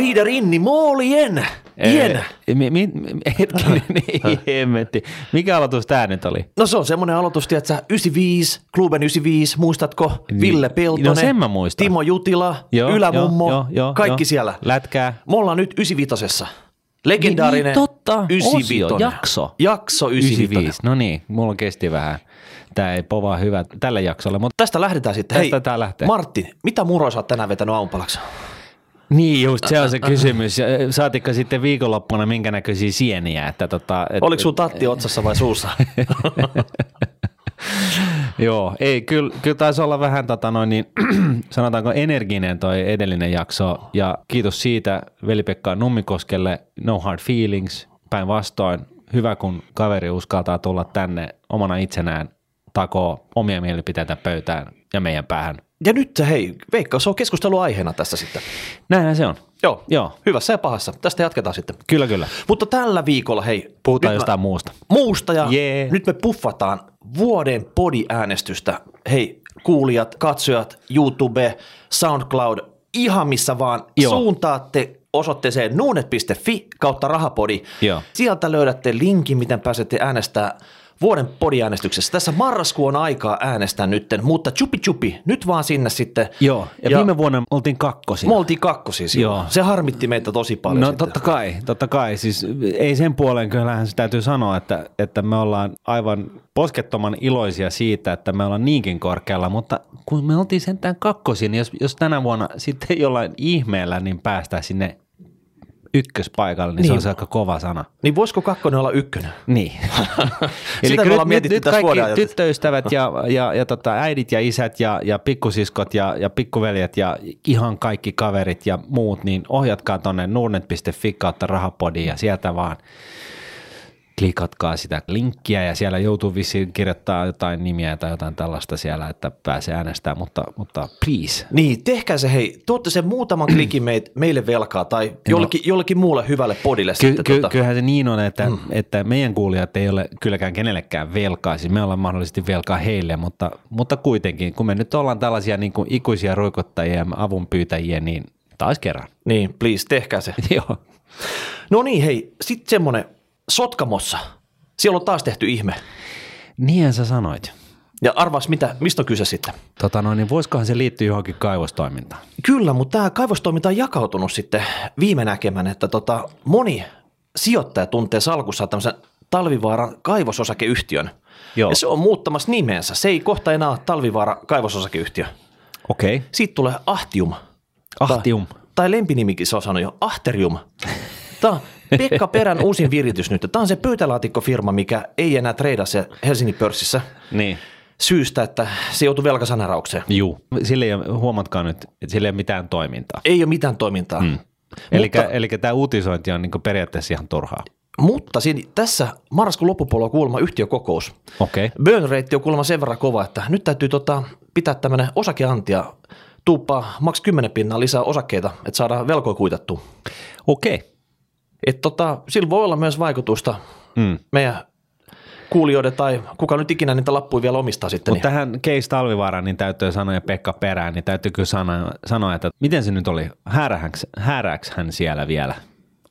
Glider in i mål igen. Igen. Mi, mi, hetkinen, hemmetti. Mikä aloitus tämä nyt oli? No se on semmoinen aloitus, tiedätkö, 95, Kluben 95, muistatko? Ville Peltonen, No sen mä muistan. Timo Jutila, Joo, Ylämummo, joo, joo, kaikki joo. siellä. Lätkää. Me ollaan nyt 95 Legendaarinen Niin, niin, totta. 95. Osio, jakso. Jakso 95. 95. No niin, mulla kesti vähän. Tämä ei povaa hyvä tälle jaksolle, mutta Tästä lähdetään sitten. Tästä Hei, tää lähtee. Martti, mitä muroa sä oot tänään vetänyt aamupalaksi? Niin just se on se kysymys. Eh, Saatikko sitten viikonloppuna minkä näköisiä sieniä? Että tota, et, Oliko sun tatti otsassa vai suussa? Joo, ei, kyllä, kyllä taisi olla vähän tota noin, niin, sanotaanko energinen toi edellinen jakso ja kiitos siitä Veli-Pekka Nummikoskelle, no hard feelings, päinvastoin, hyvä kun kaveri uskaltaa tulla tänne omana itsenään takoo omia mielipiteitä pöytään ja meidän päähän. Ja nyt hei, Veikka, se on keskusteluaiheena tässä sitten. Näinhän se on. Joo, Joo. hyvässä ja pahassa. Tästä jatketaan sitten. Kyllä, kyllä. Mutta tällä viikolla, hei. Puhutaan jostain muusta. muusta ja Jee. nyt me puffataan vuoden podiäänestystä. Hei, kuulijat, katsojat, YouTube, SoundCloud, ihan missä vaan Joo. suuntaatte osoitteeseen nuunet.fi kautta rahapodi. Joo. Sieltä löydätte linkin, miten pääsette äänestää vuoden podiäänestyksessä. Tässä marraskuun aikaa äänestää nytten, mutta chupi chupi, nyt vaan sinne sitten. Joo, ja, Ja- viime vuonna oltiin kakkosia. Me oltiin kakkosia silloin. Joo. Se harmitti meitä tosi paljon. No sitten. totta kai, totta kai. Siis ei sen puoleen kyllähän se täytyy sanoa, että, että me ollaan aivan poskettoman iloisia siitä, että me ollaan niinkin korkealla, mutta kun me oltiin sentään kakkosin, niin jos, jos tänä vuonna sitten jollain ihmeellä niin päästään sinne ykköspaikalle, niin, niin. se Niin. on se aika kova sana. Niin voisiko kakkonen olla ykkönen? Niin. Sitä me ollaan mietitty nyt tässä kaikki tyttöystävät ja, ja, ja tota, äidit ja isät ja, ja pikkusiskot ja, ja pikkuveljet ja ihan kaikki kaverit ja muut, niin ohjatkaa tonne nurnet.fi kautta rahapodiin ja sieltä vaan klikatkaa sitä linkkiä ja siellä joutuu vissiin kirjoittaa jotain nimiä tai jotain tällaista siellä, että pääsee äänestämään, mutta, mutta please. Niin, tehkää se hei, tuotte sen muutaman klikin meit, meille velkaa tai jollekin, jollekin muulle hyvälle podille Ky- sitten. ky- tota. kyllähän se niin on, että, mm. että meidän kuulijat ei ole kylläkään kenellekään velkaa, siis me ollaan mahdollisesti velkaa heille, mutta, mutta kuitenkin, kun me nyt ollaan tällaisia niin kuin ikuisia ruikottajia ja avunpyytäjiä, niin taas kerran. Niin, please, tehkää se. Joo. No niin, hei, sitten semmonen Sotkamossa. Siellä on taas tehty ihme. Niinhän sä sanoit. Ja arvaas mitä, mistä on kyse sitten? Tota noin, niin voisikohan se liittyä johonkin kaivostoimintaan? Kyllä, mutta tämä kaivostoiminta on jakautunut sitten viime näkemän, että tota, moni sijoittaja tuntee salkussa tämmöisen Talvivaaran kaivososakeyhtiön. Joo. Ja se on muuttamassa nimensä. Se ei kohta enää ole Talvivaara kaivososakeyhtiö. Okei. Okay. Siitä tulee Ahtium. Ahtium. Tai, tai lempinimikin se on sanonut jo, Ahterium. Tämä on Pekka Perän uusin viritys nyt. Tämä on se pöytälaatikkofirma, mikä ei enää treidaa se Helsingin pörssissä Niin. syystä, että se joutui velkasaneraukseen. Juu. Sille ei ole, huomatkaa nyt, että sille ei ole mitään toimintaa. Ei ole mitään toimintaa. Mm. Eli, tämä uutisointi on niin periaatteessa ihan turhaa. mutta siinä, tässä marraskuun loppupuolella on kuulemma yhtiökokous. Okei. Okay. Burn rate on kuulemma sen verran kova, että nyt täytyy tota, pitää tämmöinen osakeanti ja tuuppaa maks 10 pinnaa lisää osakkeita, että saadaan velkoja kuitattua. Okei. Okay. Et tota, sillä voi olla myös vaikutusta Mm. meidän kuulijoiden tai kuka nyt ikinä niitä lappuja vielä omistaa sitten. Mutta Niin. tähän Case Talvivaaraan niin täytyy sanoa ja Pekka Perään, niin täytyy kyllä sanoa, sanoa että miten se nyt oli, hääräks, hääräks hän siellä vielä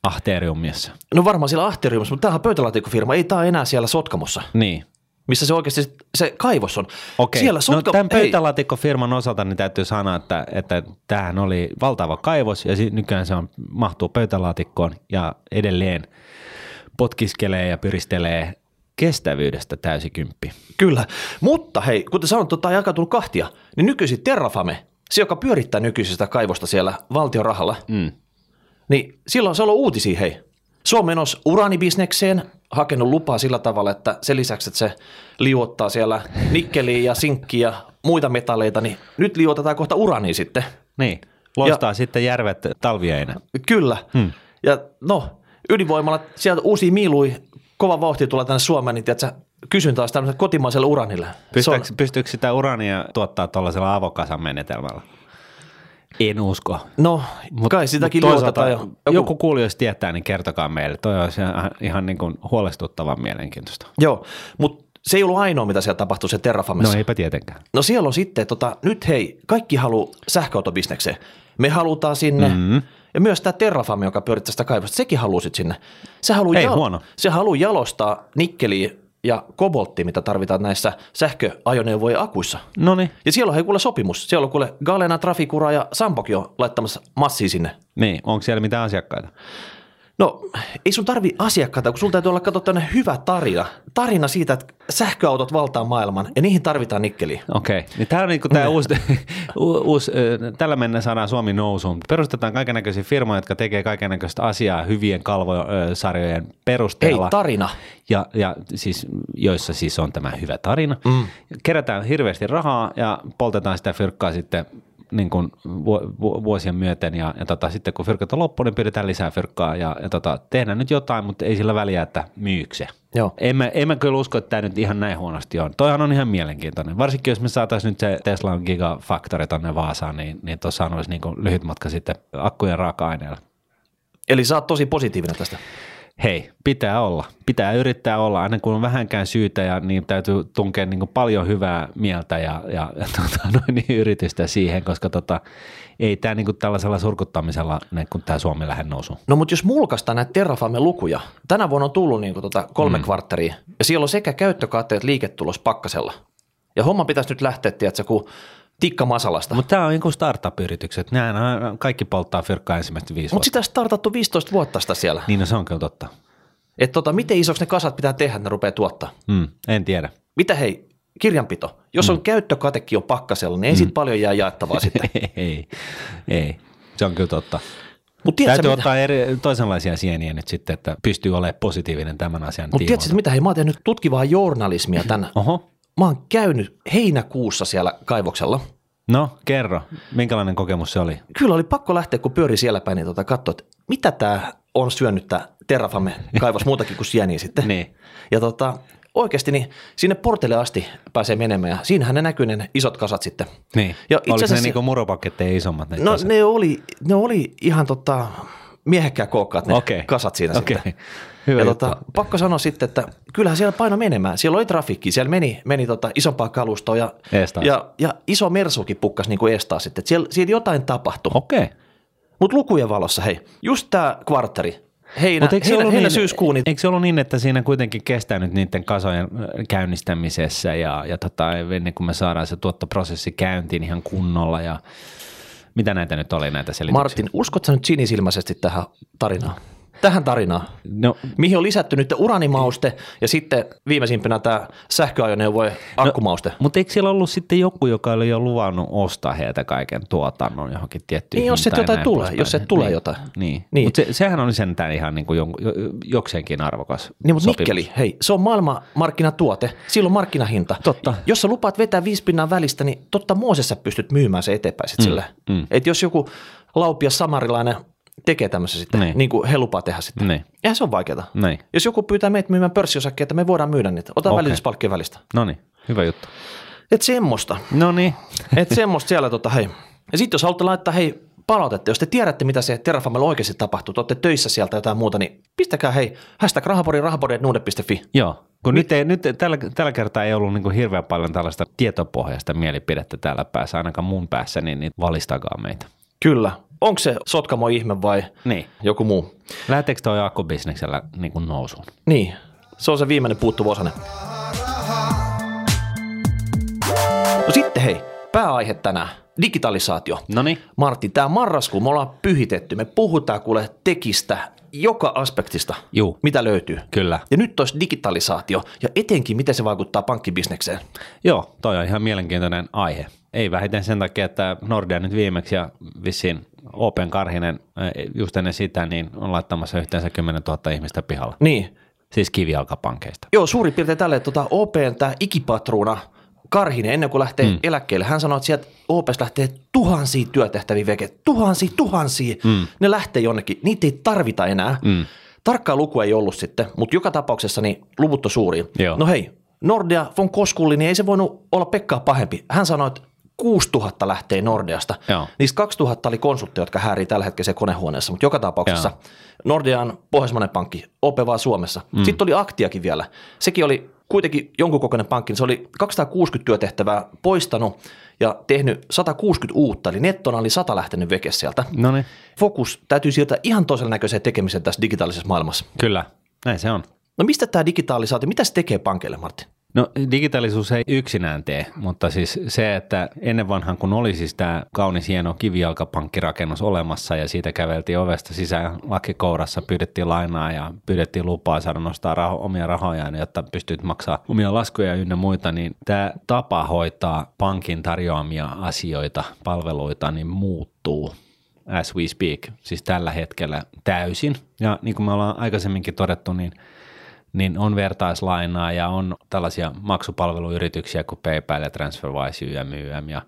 Ahteriumissa? No varmaan siellä Ahteriumissa, mutta tämähän on pöytälaatikkofirma, ei tämä enää siellä Sotkamossa, Niin. Missä se oikeasti se- kaivos on. Okei. Siellä no, Sotka... tämän hei, pöytälaatikko-firman osalta niin täytyy sanoa, että, että tämähän oli valtava kaivos ja nykyään se on, mahtuu pöytälaatikkoon ja edelleen potkiskelee ja pyristelee kestävyydestä täysikymppi. Kyllä, mutta hei, kuten sanoin, tota on jakautunut kahtia, niin nykyisin Terrafame, se joka pyörittää nykyisin sitä kaivosta siellä valtion rahalla, Mm. niin silloin se on ollut uutisia, hei. Se on menossa uraanibisnekseen, hakenut lupaa sillä tavalla, että sen lisäksi, että se liuottaa siellä nikkeliä ja sinkkiä ja muita metalleita, niin nyt liuotetaan kohta urania sitten. Niin. Loistaa ja, sitten järvet talvieinä. Kyllä. Hmm. Ja no, ydinvoimalla sieltä uusia miilui, kova vauhti tulee tänne Suomeen, niin tiedätkö, kysyntä olisi tämmöiselle kotimaiselle uranille. Se on, Pystyykö, pystyykö sitä urania tuottaa tuollaisella avokasan menetelmällä? En usko. no, kai sitäkin Mut toisaalta, jo. joku, joku kuulijoista tietää, niin kertokaa meille. Toi olisi ihan, ihan niin kuin huolestuttavan mielenkiintoista. Joo, mutta se ei ollut ainoa, mitä siellä tapahtui se Terrafamessa. No eipä tietenkään. No siellä on sitten, tota, nyt hei, kaikki haluaa sähköautobisnekseen. Me halutaan sinne, mm-hmm. Ja myös tämä Terrafame, joka pyörittää sitä kaivosta, sekin halusit sinne. Se haluaa, huono. se haluaa jalostaa nikkeliä ja kobolttia, mitä tarvitaan näissä sähköajoneuvojen akuissa. No niin. Ja siellä on hei kuule sopimus. Siellä on kuule Galena, Trafikura ja Sampokin on laittamassa massia sinne. Niin, onko siellä mitään asiakkaita? No, ei sun tarvi asiakkaita, kun sulla täytyy olla katsoa tämmöinen hyvä tarina. Tarina siitä, että sähköautot valtaa maailman ja niihin tarvitaan nikkeliä. Okei, niin tämä on niinku tää uusi, u- uusi, ö, tällä mennä saadaan Suomi nousuun. Perustetaan kaikenlaisia firmoja, jotka tekee kaikenlaista asiaa hyvien kalvosarjojen Ei, perusteella. tarina. ja, ja siis, joissa siis on tämä hyvä tarina. Mm. Kerätään hirveästi rahaa ja poltetaan sitä fyrkkaa sitten niin kuin vu- vu- vuosien myöten ja, ja tota, sitten kun fyrkat on loppu, niin pyydetään lisää fyrkkaa ja, ja tota, tehdään nyt jotain, mutta ei sillä väliä, että myykö se. Joo. En mä, en mä kyllä usko, että tämä nyt ihan näin huonosti on. Toihan on ihan mielenkiintoinen. Varsinkin jos me saataisiin nyt se Teslan Gigafactory tonne Vaasaan, niin, niin tuossa olisi niin lyhyt matka sitten akkujen raaka-aineella. Eli sä oot tosi positiivinen tästä. Hei, pitää olla. Pitää yrittää olla. Aina kun on vähänkään syytä, ja niin täytyy tunkea niin kuin paljon hyvää mieltä ja, ja, ja tota, noin, niin yritystä siihen, koska tota, ei tämä niin kuin tällaisella surkuttamisella, niin kun tämä Suomi lähde nousu. No mutta jos mulkaistaan näitä Terrafamen lukuja, tänä vuonna on tullut niin tota kolme mm. kvartteria, ja siellä on sekä käyttökatteet että liiketulos pakkasella. Ja homma pitäisi nyt lähteä, tiedätkö, kun tikka masalasta. Mutta tämä on niin kuin startup-yritykset. Nämä kaikki polttaa fyrkkaa ensimmäistä viisi Mutta sitä startattu 15 vuotta sitä siellä. Niin no, se on kyllä totta. Että tota, miten isoksi ne kasat pitää tehdä, että ne rupeaa tuottaa? Mm, en tiedä. Mitä hei, kirjanpito. Jos on käyttökatekin on pakkasella, niin ei sit paljon jää jaettavaa sitten. ei, ei. Se on kyllä totta. Mutta tiedätkö, Täytyy mitä, ottaa eri, toisenlaisia sieniä nyt sitten, että pystyy olemaan positiivinen tämän asian mut tiedätkö mitä, hei, mä oon tehnyt tutkivaa journalismia tän. Oho, Mä oon käynyt heinäkuussa siellä kaivoksella. no kerro, minkälainen kokemus se oli? Kyllä oli pakko lähteä, kun pyöri siellä päin, niin tota, katsoa, että mitä tämä on syönyt tämä Terrafame kaivos muutakin kuin sieniä sitten. Niin. Ja tota, oikeasti niin sinne portille asti pääsee menemään ja siinähän ne näkyy ne isot kasat sitten. Niin, Ja oliko itse ne asiassa- niinku muropaketteja isommat? Ne No kasat? ne oli, ne oli ihan tota, miehekkää kookkaat ne Okei. kasat siinä Okei. sitten. Hyvä ja juttu. tota, pakko sanoa sitten, että kyllähän siellä paino menemään. Siellä oli trafikki, siellä meni, meni tota isompaa kalustoa ja, Eestaas. ja, ja iso mersukin pukkas niin kuin estaa sitten. Siellä, siellä jotain tapahtui. Okei. Mutta lukujen valossa, hei, just tämä kvartteri, heinä, Mut eikö se heinä, heinä niin, syyskuun, niin Eikö se ollut niin, että siinä kuitenkin kestää nyt niiden kasojen äh, käynnistämisessä ja, ja tota, ennen kuin me saadaan se tuottoprosessi käyntiin ihan kunnolla ja mitä näitä nyt oli näitä selityksiä? Martin, uskot sä nyt sinisilmäisesti tähän tarinaan? Tähän tarinaan. No, Mihin on lisätty nyt uranimauste ja sitten viimeisimpänä tämä sähköajoneuvojen akkumauste. mutta eikö siellä ollut sitten joku, joka oli jo luvannut ostaa heiltä kaiken tuotannon johonkin tiettyyn Niin, jos ja jotain tulee, poispäin. jos sieltä tulee niin, jotain. Niin, Niin. mutta se, sehän oli sentään ihan niin kuin jon, jokseenkin arvokas Niin, mutta sopimus. nikkeli, hei, se on maailmanmarkkinatuote, silloin markkinahinta. Totta. Jos sä lupaat vetää viisi pinnan välistä, niin totta Moosessa pystyt myymään se eteenpäin sitten sille. mm. Et jos joku laupia samarilainen tekee tämmöisen sitten, niin, Niin. kuin he lupaa tehdä sitten. Niin. Eihän se on vaikeaa. Niin. Jos joku pyytää meitä myymään pörssiosakkeita, me voidaan myydä niitä. Ota okay. Okei. välityspalkkio välistä. No niin, hyvä juttu. Et semmoista. No niin, Et semmoista siellä tota, hei. Ja sitten jos haluatte laittaa, hei, palautetta, jos te tiedätte, mitä se Terrafamella oikeasti tapahtuu, te olette töissä sieltä jotain muuta, niin pistäkää hei, hashtag rahapori, rahapori.nuude.fi. Joo, kun nyt, ei, nyt tällä, tällä kertaa ei ollut niin kuin hirveän paljon tällaista tietopohjaista mielipidettä täällä päässä, ainakaan mun päässä, niin, niin valistakaa meitä. Kyllä. Onko se Sotkamo ihme vai Niin. joku muu? Lähteekö toi akkubisneksellä niin kuin nousuun? Niin, se on se viimeinen puuttuva osanen. No sitten hei, pääaihe tänään, digitalisaatio. No niin. Martti, tämä marraskuu me ollaan pyhitetty, me puhutaan kuule tekistä, joka aspektista, Juu. mitä löytyy. Kyllä. Ja nyt olisi digitalisaatio ja etenkin miten se vaikuttaa pankkibisnekseen. Joo, toi on ihan mielenkiintoinen aihe. Ei vähiten sen takia, että Nordea nyt viimeksi ja vissiin Open Karhinen just ennen sitä, niin on laittamassa yhteensä 10 000 ihmistä pihalla. Niin, Siis kivijalkapankeista. joo suurin piirtein tälle, tuota OPn tämä ikipatruuna Karhinen ennen kuin lähtee mm. eläkkeelle, hän sanoi, että sieltä OPS lähtee tuhansia työtehtäviä veke, tuhansia, tuhansia. Mm. Ne lähtee jonnekin, niitä ei tarvita enää. Mm. Tarkkaa luku ei ollut sitten, mutta joka tapauksessa niin luvut on suuria. Joo. No hei, Nordea von Koskulli, niin ei se voinut olla Pekkaa pahempi. Hän sanoi, että 6000 lähtee Nordeasta. Joo. Niistä 2000 oli konsultteja, jotka häärii tällä hetkellä se konehuoneessa, mutta joka tapauksessa Joo. Nordea on pohjoismainen pankki, OP vaan Suomessa. Mm. Sitten oli Aktiakin vielä. Sekin oli kuitenkin jonkun kokoinen pankki, niin se oli 260 työtehtävää poistanut ja tehnyt 160 uutta, eli nettona oli 100 lähtenyt veke sieltä. No niin, Fokus täytyy siirtää ihan toisella näköiseen tekemiseen tässä digitaalisessa maailmassa. kyllä, näin se on. No mistä tämä digitalisaatio, mitä se tekee pankeille, Martin? No digitaalisuus ei yksinään tee, mutta siis se, että ennen vanhan kun oli siis tämä kaunis hieno kivijalkapankkirakennus olemassa ja siitä käveltiin ovesta sisään lakikourassa, pyydettiin lainaa ja pyydettiin lupaa saada nostaa raho, omia rahojaan, jotta pystyt maksaa omia laskuja ynnä muita, niin tämä tapa hoitaa pankin tarjoamia asioita, palveluita, niin muuttuu as we speak, siis tällä hetkellä täysin. Ja niin kuin me ollaan aikaisemminkin todettu, niin niin on vertaislainaa ja on tällaisia maksupalveluyrityksiä kuin PayPal ja TransferWise, YM, YM ja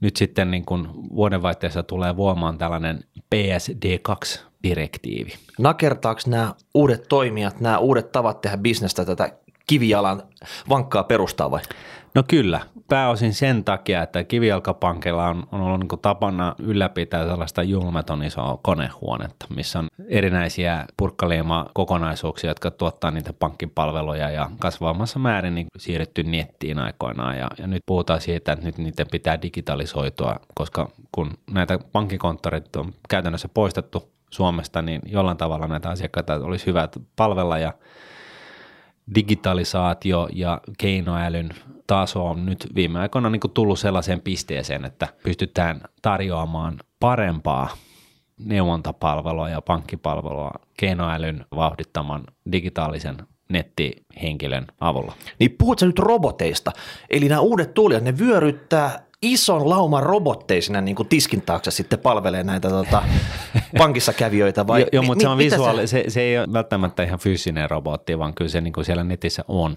nyt sitten niin kuin vuodenvaihteessa tulee vuomaan tällainen PSD2-direktiivi. Nakertaako nämä uudet toimijat, nämä uudet tavat tehdä bisnestä tätä kivijalan vankkaa perustaa vai? No kyllä, pääosin sen takia, että kivijalkapankilla on, on ollut niin tapana ylläpitää sellaista julmeton isoa konehuonetta, missä on erinäisiä purkkaliima-kokonaisuuksia, jotka tuottaa niitä pankkipalveluja ja kasvamassa määrin niin siirretty nettiin aikoinaan. Ja, ja nyt puhutaan siitä, että nyt niiden pitää digitalisoitua, koska kun näitä pankkikonttorit on käytännössä poistettu Suomesta, niin jollain tavalla näitä asiakkaita olisi hyvä palvella ja digitalisaatio ja keinoälyn taso on nyt viime aikoina niin kuin tullut sellaiseen pisteeseen, että pystytään tarjoamaan parempaa neuvontapalvelua ja pankkipalvelua keinoälyn vauhdittaman digitaalisen nettihenkilön avulla. Niin puhut sä nyt roboteista, eli nämä uudet tulijat, ne vyöryttää ison lauman robotteja sinne niin kuin tiskin taakse sitten palvelee näitä tota, pankissa kävijöitä vai? Joo, jo, mutta mi- se on visuaali, se, se ei ole välttämättä ihan fyysinen robotti, vaan kyllä se niin kuin siellä netissä on.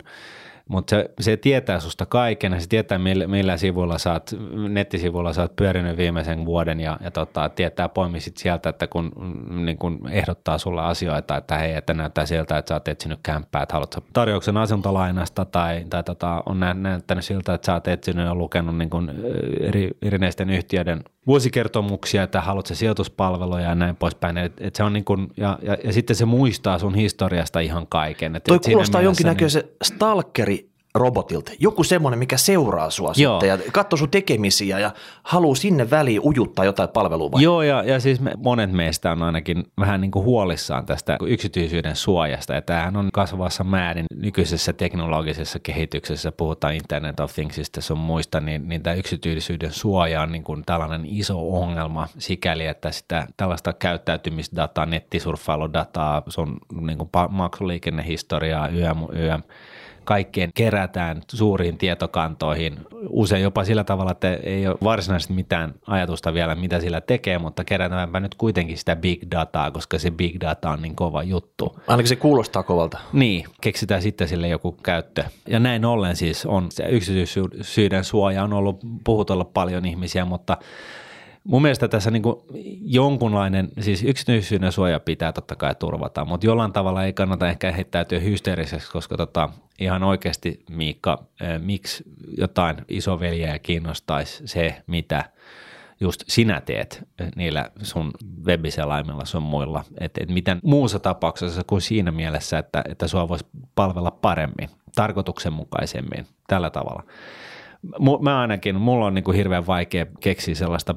Mutta se, se tietää susta kaiken se tietää millä, millä sivulla sä oot, nettisivulla sä oot pyörinyt viimeisen vuoden ja, ja tota, tietää poimisit sieltä, että kun, niin kun ehdottaa sulle asioita, että hei, että näyttää siltä, että sä oot etsinyt kämppää, että haluatko tarjouksen asuntolainasta tai, tai tota, on nä- näyttänyt siltä, että sä oot etsinyt ja lukenut niin kun eri, erinäisten yhtiöiden vuosikertomuksia, että haluat sijoituspalveluja ja näin poispäin. Et, et se on niin kun, ja, ja, ja, sitten se muistaa sun historiasta ihan kaiken. Et, Toi et kuulostaa mielessä jonkinnäköisen stalkeri robotilta. Joku semmoinen, mikä seuraa sua Joo. sitten ja katsoo sun tekemisiä ja haluaa sinne väliin ujuttaa jotain palvelua vai? Joo, ja, ja siis me, monet meistä on ainakin vähän niin kuin huolissaan tästä yksityisyyden suojasta, ja tämähän on kasvavassa määrin nykyisessä teknologisessa kehityksessä, puhutaan Internet of Thingsista sun muista, niin, niin tämä yksityisyyden suoja on niin kuin tällainen iso ongelma sikäli, että sitä tällaista käyttäytymisdataa, nettisurffailudataa, sun niin kuin maksuliikennehistoriaa, YM, YM, kaikkeen kerätään suuriin tietokantoihin, usein jopa sillä tavalla, että ei ole varsinaisesti mitään ajatusta vielä, mitä sillä tekee, mutta kerätäänpä nyt kuitenkin sitä big dataa, koska se big data on niin kova juttu. Ainakin se kuulostaa kovalta. Niin, keksitään sitten sille joku käyttö. Ja näin ollen siis on se yksityisyyden suoja on ollut puhutella paljon ihmisiä, mutta mun mielestä tässä niin kuin jonkunlainen, siis yksityisyyden suoja pitää totta kai turvata, mutta jollain tavalla ei kannata ehkä heittäytyä hysteeriseksi, koska tota, ihan oikeasti Miikka, eh, miksi jotain isoveljeä kiinnostaisi se, mitä just sinä teet niillä sun webiselaimilla sun muilla, että et miten muussa tapauksessa kuin siinä mielessä, että, että sua voisi palvella paremmin, tarkoituksenmukaisemmin, tällä tavalla. Mä ainakin, mulla on niin kuin hirveän vaikea keksiä sellaista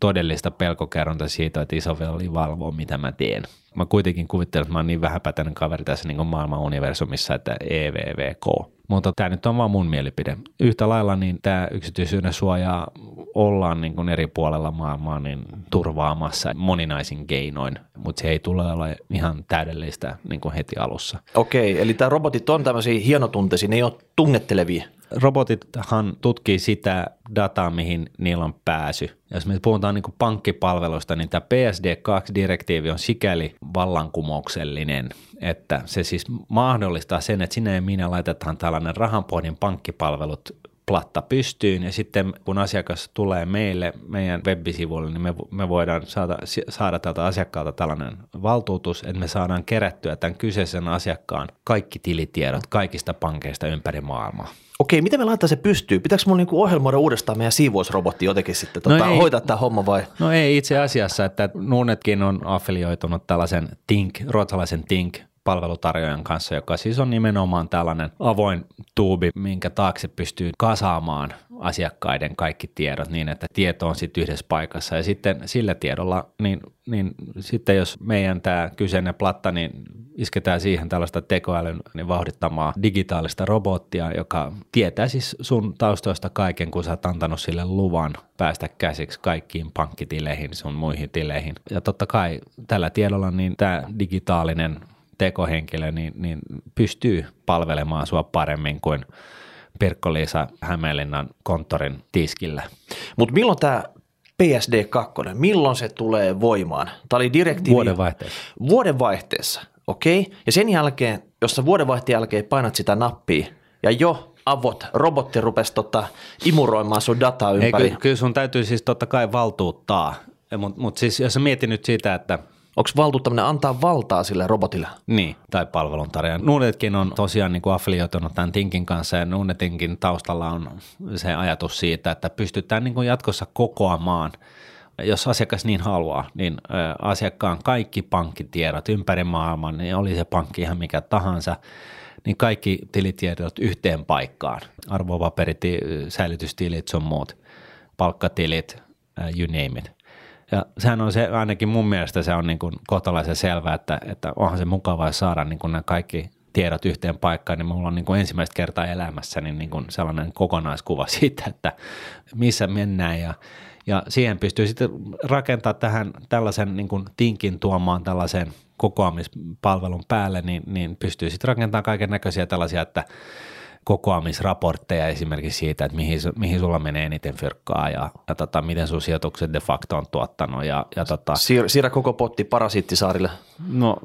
todellista pelkokerronta siitä, että isoveli valvoo, mitä mä teen. Mä kuitenkin kuvittelen, että mä oon niin vähäpätäinen kaveri tässä niin kuin maailman universumissa, että EVVK. Mutta tämä nyt on vaan mun mielipide. Yhtä lailla niin tämä yksityisyyden suojaa ollaan niin kuin eri puolella maailmaa niin turvaamassa moninaisin keinoin, mutta se ei tule olla ihan täydellistä niin kuin heti alussa. Okei, eli tämä robotit on tämmöisiä hienotunteisia, ne ei ole tungettelevia. Robotithan tutkii sitä dataa, mihin niillä on pääsy. Jos me puhutaan niin pankkipalveluista, niin tämä PSD2-direktiivi on sikäli vallankumouksellinen, että se siis mahdollistaa sen, että sinne ja minä laitetaan tällainen rahanpohdin pankkipalvelut platta pystyyn ja sitten kun asiakas tulee meille, meidän web-sivuille, niin me, me voidaan saada, saada tältä asiakkaalta tällainen valtuutus, että me saadaan kerättyä tämän kyseisen asiakkaan kaikki tilitiedot kaikista pankeista ympäri maailmaa. Okei, miten me laitetaan se pystyy? Pitääkö mun niinku ohjelmoida uudestaan meidän siivousrobotti jotenkin sitten tota, ei. hoitaa tämä homma vai? No ei itse asiassa, että Nuunetkin on affilioitunut tällaisen Tink, ruotsalaisen Tink palvelutarjoajan kanssa, joka siis on nimenomaan tällainen avoin tuubi, minkä taakse pystyy kasaamaan asiakkaiden kaikki tiedot niin, että tieto on sitten yhdessä paikassa. Ja sitten sillä tiedolla, niin, niin sitten jos meidän tämä kyseinen platta, niin isketään siihen tällaista tekoälyn niin vauhdittamaa digitaalista robottia, joka tietää siis sun taustoista kaiken, kun sä oot antanut sille luvan päästä käsiksi kaikkiin pankkitileihin, sun muihin tileihin. Ja totta kai tällä tiedolla niin tämä digitaalinen tekohenkilö niin, niin pystyy palvelemaan sua paremmin kuin Pirkko-Liisa Hämeenlinnan konttorin tiskillä. Mutta milloin tämä PSD2, milloin se tulee voimaan? Tämä oli direktiivi. Vuodenvaihteessa. Vuodenvaihteessa, okei. Okay. Ja sen jälkeen, jos sä vuodenvaihteen jälkeen painat sitä nappia ja jo avot, robotti rupesi tota, imuroimaan sun dataa Ei, ympäri. kyllä, kyllä sun täytyy siis totta kai valtuuttaa, mutta mut siis jos sä mietit nyt sitä, että Onko valtuuttaminen antaa valtaa sille robotille? Niin, tai palveluntarjoaja. Nuunetkin on tosiaan niin kuin affilioitunut tämän Tinkin kanssa ja Nuunetinkin taustalla on se ajatus siitä, että pystytään niin kuin jatkossa kokoamaan jos asiakas niin haluaa, niin asiakkaan kaikki pankkitiedot ympäri maailman, niin oli se pankki ihan mikä tahansa, niin kaikki tilitiedot yhteen paikkaan. Arvopaperit, säilytystilit, sun muut, palkkatilit, you name it. Ja sehän on se, ainakin mun mielestä se on niin kuin kohtalaisen selvää, että, että onhan se mukavaa saada niin kuin nämä kaikki tiedot yhteen paikkaan, niin mulla on niin kuin ensimmäistä kertaa elämässäni niin kuin sellainen kokonaiskuva siitä, että missä mennään. Ja, ja siihen pystyy sitten rakentaa tähän tällaisen niin kuin tinkin tuomaan tällaisen kokoamispalvelun päälle, niin, niin pystyy sitten rakentamaan kaiken näköisiä tällaisia, että kokoamisraportteja esimerkiksi siitä, että mihin, mihin sulla menee eniten fyrkkaa ja, ja tota, miten sun sijoitukset de facto on tuottanut. Ja, ja tota, Siir- siirrä koko potti parasiittisaarille. no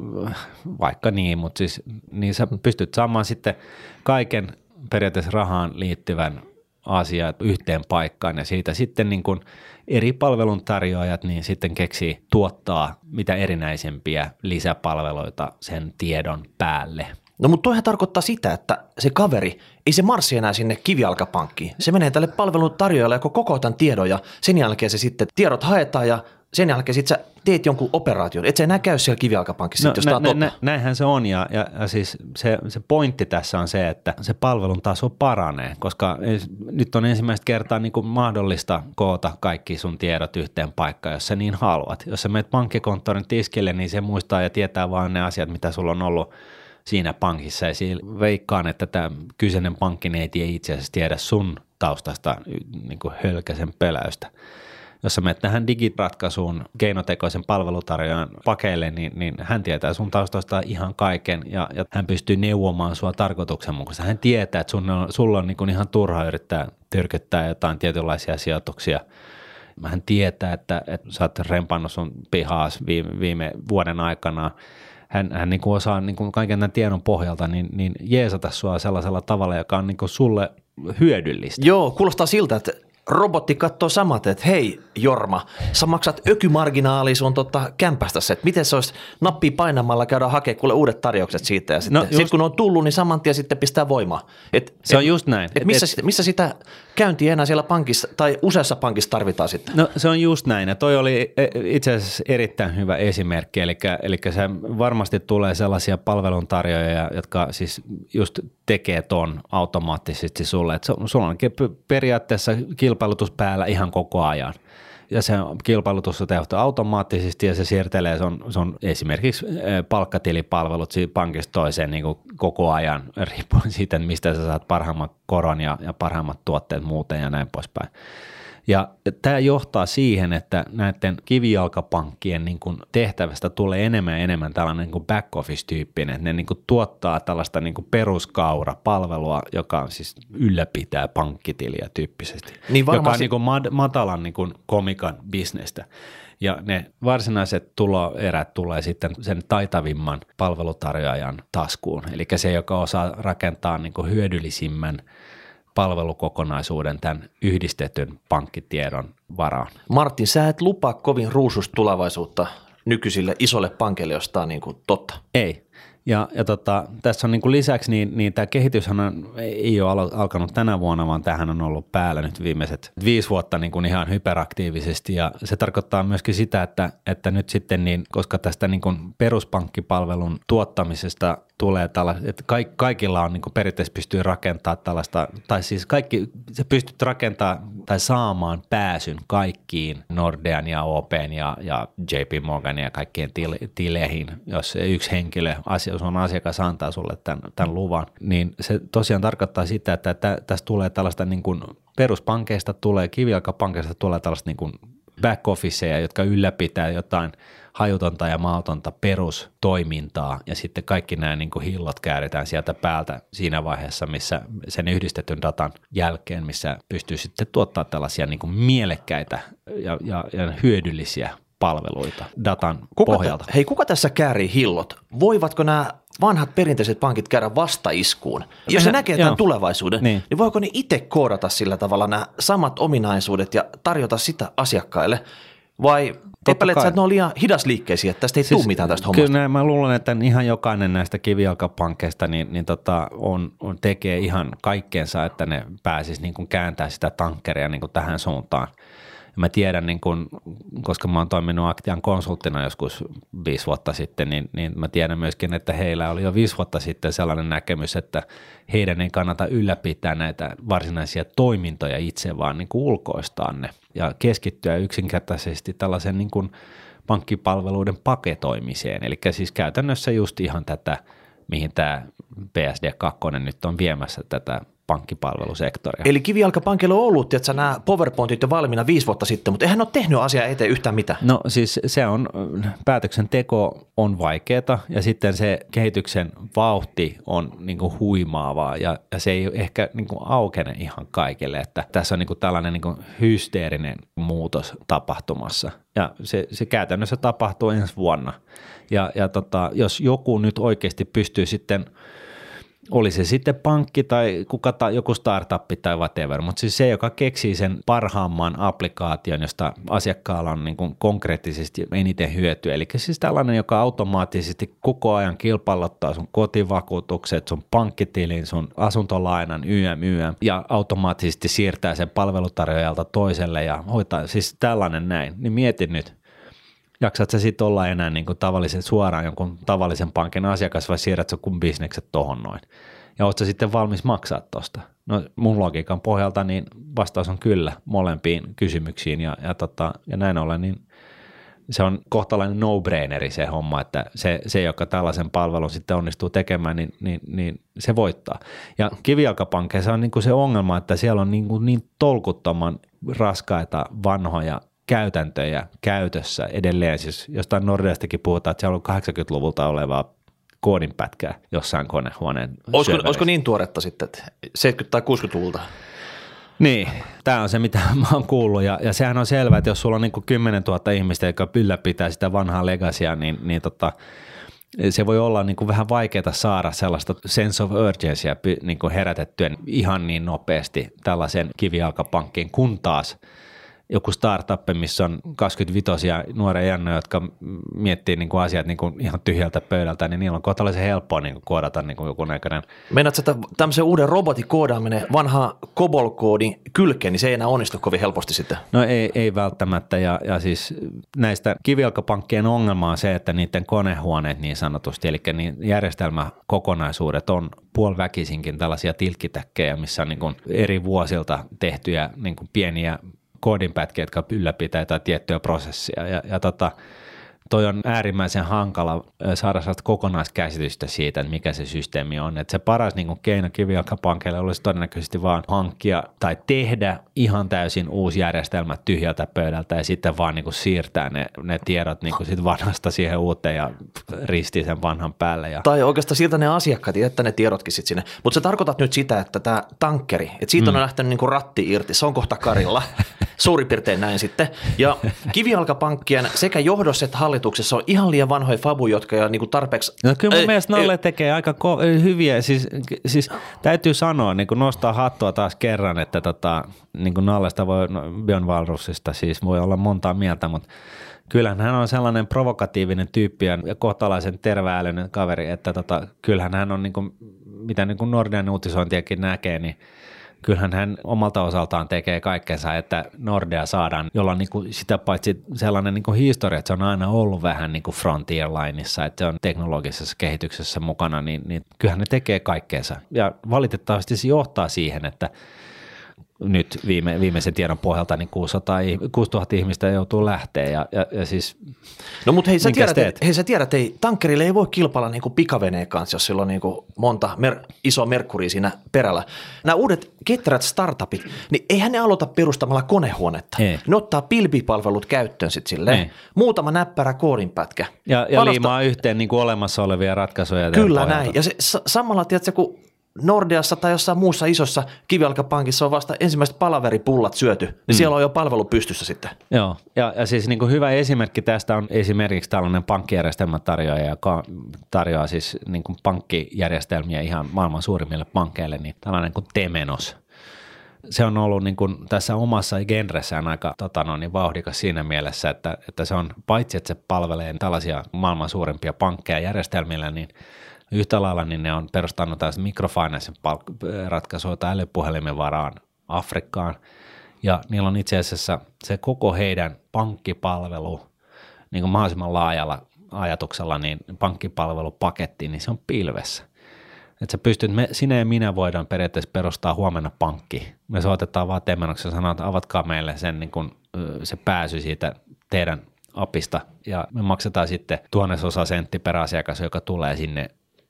vaikka niin, mutta siis niin sä pystyt saamaan sitten kaiken periaatteessa rahaan liittyvän asiat yhteen paikkaan ja siitä sitten niin kuin eri palveluntarjoajat niin sitten keksii tuottaa mitä erinäisempiä lisäpalveluita sen tiedon päälle. No mutta toihan tarkoittaa sitä, että se kaveri, ei se marssi enää sinne kivijalkapankkiin. Se menee tälle palvelun tarjoajalle, joka koko tämän tiedon ja sen jälkeen se sitten tiedot haetaan ja sen jälkeen sitten sä teet jonkun operaation. Et sä enää käy siellä kivijalkapankissa, no, jos tämä on nä, totta. nä, näinhän se on ja, ja, ja siis se, se pointti tässä on se, että se palvelun taso paranee, koska nyt on ensimmäistä kertaa niin kuin mahdollista koota kaikki sun tiedot yhteen paikkaan, jos sä niin haluat. Jos sä menet pankkikonttorin tiskille, niin se muistaa ja tietää vain ne asiat, mitä sulla on ollut siinä pankissa. Ja veikkaan, että tämä kyseinen pankki niin ei itse asiassa tiedä sun taustasta niin kuin hölkäsen peläystä jos sä menet tähän digiratkaisuun keinotekoisen palvelutarjoajan pakeille, niin, niin hän tietää sun taustasta ihan kaiken ja, ja hän pystyy neuvomaan sua tarkoituksenmukaisesti. Hän tietää, että sun on, sulla on niin kuin ihan turha yrittää tyrkyttää jotain tietynlaisia sijoituksia. Hän tietää, että, että sä oot rempannut sun pihaas viime, viime vuoden aikana. Hän, hän niin kuin osaa niin kuin kaiken tämän tiedon pohjalta niin, niin jeesata sua sellaisella tavalla, joka on niin kuin sulle hyödyllistä. Joo, kuulostaa siltä, että robotti katsoo samat, että hei Jorma, sä maksat ökymarginaali sun tota, kämpästäsi, että miten se olisi nappi painamalla käydä hakemaan kuule uudet tarjoukset siitä ja sitten, No just- sit kun on tullut, niin saman tien sitten pistää voimaa. Et, Se on et- just näin. Et Et- missä, et- sitä, missä sitä käyntiä enää siellä pankissa tai useassa pankissa tarvitaan sitten? No se on just näin, ja toi oli e- itse asiassa erittäin hyvä esimerkki, eli, eli se varmasti tulee sellaisia palveluntarjoajia, jotka siis just tekee ton automaattisesti sulle, että su- sulla on periaatteessa kilpailutus päällä ihan koko ajan. Ja se kilpailutus on tehty automaattisesti ja se siirtelee sun, sun esimerkiksi eh, palkkatilipalvelut pankista toiseen niin kuin koko ajan riippuen siitä, mistä sä saat parhaimmat koron ja, ja parhaimmat tuotteet muuten ja näin poispäin. Ja tämä johtaa siihen, että näiden kivijalkapankkien niin kuin tehtävästä tulee enemmän ja enemmän tällainen niin kuin back office-tyyppinen, ne niin kuin tuottaa tällaista niin kuin peruskaura-palvelua, joka on siis ylläpitää pankkitiliä tyyppisesti, Niin joka on varmasti- niin kuin mad- matalan niin kuin komikan bisnestä. Ja ne varsinaiset tuloerät tulee sitten sen taitavimman palvelutarjoajan taskuun, eli se, joka osaa rakentaa niin kuin hyödyllisimmän palvelukokonaisuuden tämän yhdistetyn pankkitiedon varaan. Martin, sä et lupaa kovin ruususta tulevaisuutta nykyisille isolle pankeille, jos tämä on niin kuin totta. Ei. Ja, ja tota, tässä on niin kuin lisäksi, niin, niin tämä kehityshän on, ei ole alkanut tänä vuonna, vaan tähän on ollut päällä nyt viimeiset viisi vuotta niin kuin ihan hyperaktiivisesti. Ja se tarkoittaa myöskin sitä, että, että nyt sitten, niin, koska tästä niin kuin peruspankkipalvelun tuottamisesta tulee tällaista, että kaikilla on niin kuin periaatteessa pystyy rakentamaan tällaista, tai siis kaikki, se pystyt rakentamaan tai saamaan pääsyn kaikkiin Nordean ja Open ja, ja JP Morgan ja kaikkien tileihin, jos yksi henkilö, asia, sun asiakas antaa sulle tämän, tämän luvan, niin se tosiaan tarkoittaa sitä, että tästä tulee tällaista niin kuin peruspankeista tulee, kivijalkapankeista tulee tällaista niin kuin back officeja, jotka ylläpitää jotain – hajutonta ja maatonta perustoimintaa. Ja sitten kaikki nämä niin kuin hillot kääritään sieltä päältä siinä vaiheessa, missä sen yhdistetyn datan jälkeen, missä pystyy sitten tuottaa tällaisia niin kuin mielekkäitä ja, ja, ja hyödyllisiä palveluita datan kuka pohjalta. hei, kuka tässä käärii hillot? Voivatko nämä vanhat perinteiset pankit käydä vastaiskuun? Jos ne näkee tämän tulevaisuuden, niin. niin voiko ne itse koodata sillä tavalla nämä samat ominaisuudet ja tarjota sitä asiakkaille? Vai epäilet sä, että ne on liian hidasliikkeisiä, että tästä ei siis, tule mitään tästä hommasta? Kyllä mä luulen, että ihan jokainen näistä kivijalkapankkeista niin, niin tota, on, on, tekee ihan kaikkeensa, että ne pääsisi niin kuin kääntää sitä tankkeria niin kuin tähän suuntaan – mä tiedän, niin kun, koska mä oon toiminut Aktian konsulttina joskus viisi vuotta sitten, niin, niin mä tiedän myöskin, että heillä oli jo viisi vuotta sitten sellainen näkemys, että heidän ei kannata ylläpitää näitä varsinaisia toimintoja itse, vaan niin ulkoistaa ne ja keskittyä yksinkertaisesti tällaisen niin kuin pankkipalveluiden paketoimiseen. Eli siis käytännössä just ihan tätä, mihin tämä PSD2 nyt on viemässä tätä pankkipalvelusektoria. Eli kivijalkapankilla on ollut, että nämä PowerPointit jo valmiina viisi vuotta sitten, mutta eihän ole tehnyt asiaa eteen yhtään mitään. No siis se on, päätöksenteko on vaikeaa ja sitten se kehityksen vauhti on niin kuin huimaavaa ja, ja se ei ehkä niin kuin aukene ihan kaikille, että tässä on niin kuin tällainen niin kuin hysteerinen muutos tapahtumassa ja se, se käytännössä tapahtuu ensi vuonna. Ja, ja tota, jos joku nyt oikeasti pystyy sitten – oli se sitten pankki tai kuka ta, joku startup tai whatever, mutta siis se, joka keksii sen parhaamman applikaation, josta asiakkaalla on niin kuin konkreettisesti eniten hyötyä. Eli siis tällainen, joka automaattisesti koko ajan kilpailuttaa sun kotivakuutukset, sun pankkitilin, sun asuntolainan, YM, YM, ja automaattisesti siirtää sen palvelutarjoajalta toiselle ja hoitaa, siis tällainen näin. Niin mietin nyt, jaksat sä sitten olla enää niin kuin tavallisen, suoraan jonkun tavallisen pankin asiakas vai siirrät sä kun bisnekset tohon noin? Ja oot sä sitten valmis maksaa tosta? No mun logiikan pohjalta niin vastaus on kyllä molempiin kysymyksiin ja, ja, tota, ja näin ollen niin se on kohtalainen no-braineri se homma, että se, se joka tällaisen palvelun sitten onnistuu tekemään, niin, niin, niin se voittaa. Ja kivijalkapankkeissa on niin kuin se ongelma, että siellä on niin, kuin niin tolkuttoman raskaita vanhoja käytäntöjä käytössä edelleen. Siis jostain Nordeastakin puhutaan, että se on ollut 80-luvulta olevaa koodinpätkää jossain konehuoneen olisiko, olisiko niin tuoretta sitten, että 70- tai 60-luvulta? Niin, tämä on se, mitä mä oon kuullut ja, ja sehän on selvää, että jos sulla on niin kuin 10 000 ihmistä, jotka ylläpitää sitä vanhaa legacia, niin, niin tota, se voi olla niin kuin vähän vaikeaa saada sellaista sense of urgency niin kuin herätettyä ihan niin nopeasti tällaisen kivijalkapankkiin, kun taas – joku startup, missä on 25 nuoria jannoja, jotka miettii niin kuin asiat niin kuin ihan tyhjältä pöydältä, niin niillä on kohtalaisen helppoa niin kuin koodata niin kuin joku näköinen. Meinaatko, että tämmöisen uuden robotin koodaaminen vanha COBOL-koodin kylkeen, niin se ei enää onnistu kovin helposti sitten? No ei, ei välttämättä ja, ja siis näistä kivijalkapankkien ongelma on se, että niiden konehuoneet niin sanotusti, eli niin järjestelmäkokonaisuudet on puoliväkisinkin tällaisia tilkkitäkkejä, missä on niin kuin eri vuosilta tehtyjä niin kuin pieniä koodinpätkiä, jotka ylläpitää jotain tiettyä prosessia. Ja, ja tota, toi on äärimmäisen hankala saada sellaista kokonaiskäsitystä siitä, että mikä se systeemi on. Että se paras niin kuin keino kivijalkapankeille olisi todennäköisesti vaan hankkia tai tehdä ihan täysin uusi järjestelmä tyhjältä pöydältä ja sitten vaan niin kuin siirtää ne, ne tiedot niin kuin sit vanhasta siihen uuteen ja risti sen vanhan päälle. Ja... Tai oikeastaan sieltä ne asiakkaat että ne tiedotkin sitten sinne. Mutta se tarkoitat nyt sitä, että tämä tankkeri, että siitä mm. on lähtenyt niin kuin ratti irti, se on kohta karilla. Suurin piirtein näin sitten. Ja kivijalkapankkien sekä johdossa että hallituksessa on ihan liian vanhoja fabu, jotka on niin tarpeeksi... No kyllä mun ei, mielestä Nalle ei, tekee aika ko- hyviä, siis, siis täytyy sanoa, niin kuin nostaa hattua taas kerran, että tota, niin kuin Nallesta voi, no, Björn Valrussista siis voi olla montaa mieltä, mutta kyllähän hän on sellainen provokatiivinen tyyppi ja kohtalaisen terveälyinen kaveri, että tota, kyllähän hän on, niin kuin, mitä niin kuin Nordean uutisointiakin näkee, niin kyllähän hän omalta osaltaan tekee kaikkensa, että Nordea saadaan, jolla on niin kuin sitä paitsi sellainen niin kuin historia, että se on aina ollut vähän niin kuin Frontier Lineissa, että se on teknologisessa kehityksessä mukana, niin, niin kyllähän ne tekee kaikkeensa. Ja valitettavasti se johtaa siihen, että nyt viime, viimeisen tiedon pohjalta niin 600, 6000 ihmistä joutuu lähteä ja, ja, ja siis No mutta hei sä, tiedät, teet? hei sä tiedät, ei, tankkerille ei voi kilpailla niin kuin pikaveneen kanssa, jos sillä on niin kuin monta mer, isoa merkkuria siinä perällä. Nämä uudet ketterät startupit, niin eihän ne aloita perustamalla konehuonetta. Ei. Ne ottaa pilvipalvelut käyttöön sitten silleen. Ei. Muutama näppärä koodinpätkä. ja, ja Panostaa- liimaa yhteen niin kuin olemassa olevia ratkaisuja. Kyllä pohjalta. näin. Ja se, sa- samalla, tiedätkö, kun Nordeassa tai jossain muussa isossa kivijalkapankissa on vasta ensimmäiset palaveripullat syöty, niin mm. siellä on jo palvelu pystyssä sitten. Joo, ja, ja siis niin kuin hyvä esimerkki tästä on esimerkiksi tällainen pankkijärjestelmätarjoaja, joka tarjoaa siis niin kuin pankkijärjestelmiä ihan maailman suurimmille pankkeille, niin tällainen kuin Temenos. Se on ollut niin kuin tässä omassa genressään aika tota no, niin vauhdikas siinä mielessä, että, että se on paitsi, että se palvelee tällaisia maailman suurimpia pankkeja järjestelmillä, niin yhtä lailla niin ne on perustanut tällaisen microfinance ratkaisuja tai älypuhelimen varaan Afrikkaan. Ja niillä on itse asiassa se koko heidän pankkipalvelu niin kuin mahdollisimman laajalla ajatuksella, niin pankkipalvelupaketti, niin se on pilvessä. Että sä pystyt, me, sinä ja minä voidaan periaatteessa perustaa huomenna pankki. Me soitetaan vaan Temenoksen ja sanotaan, että avatkaa meille sen, niin kun, se pääsy siitä teidän apista ja me maksetaan sitten tuonnesosa sentti per asiakas, joka tulee sinne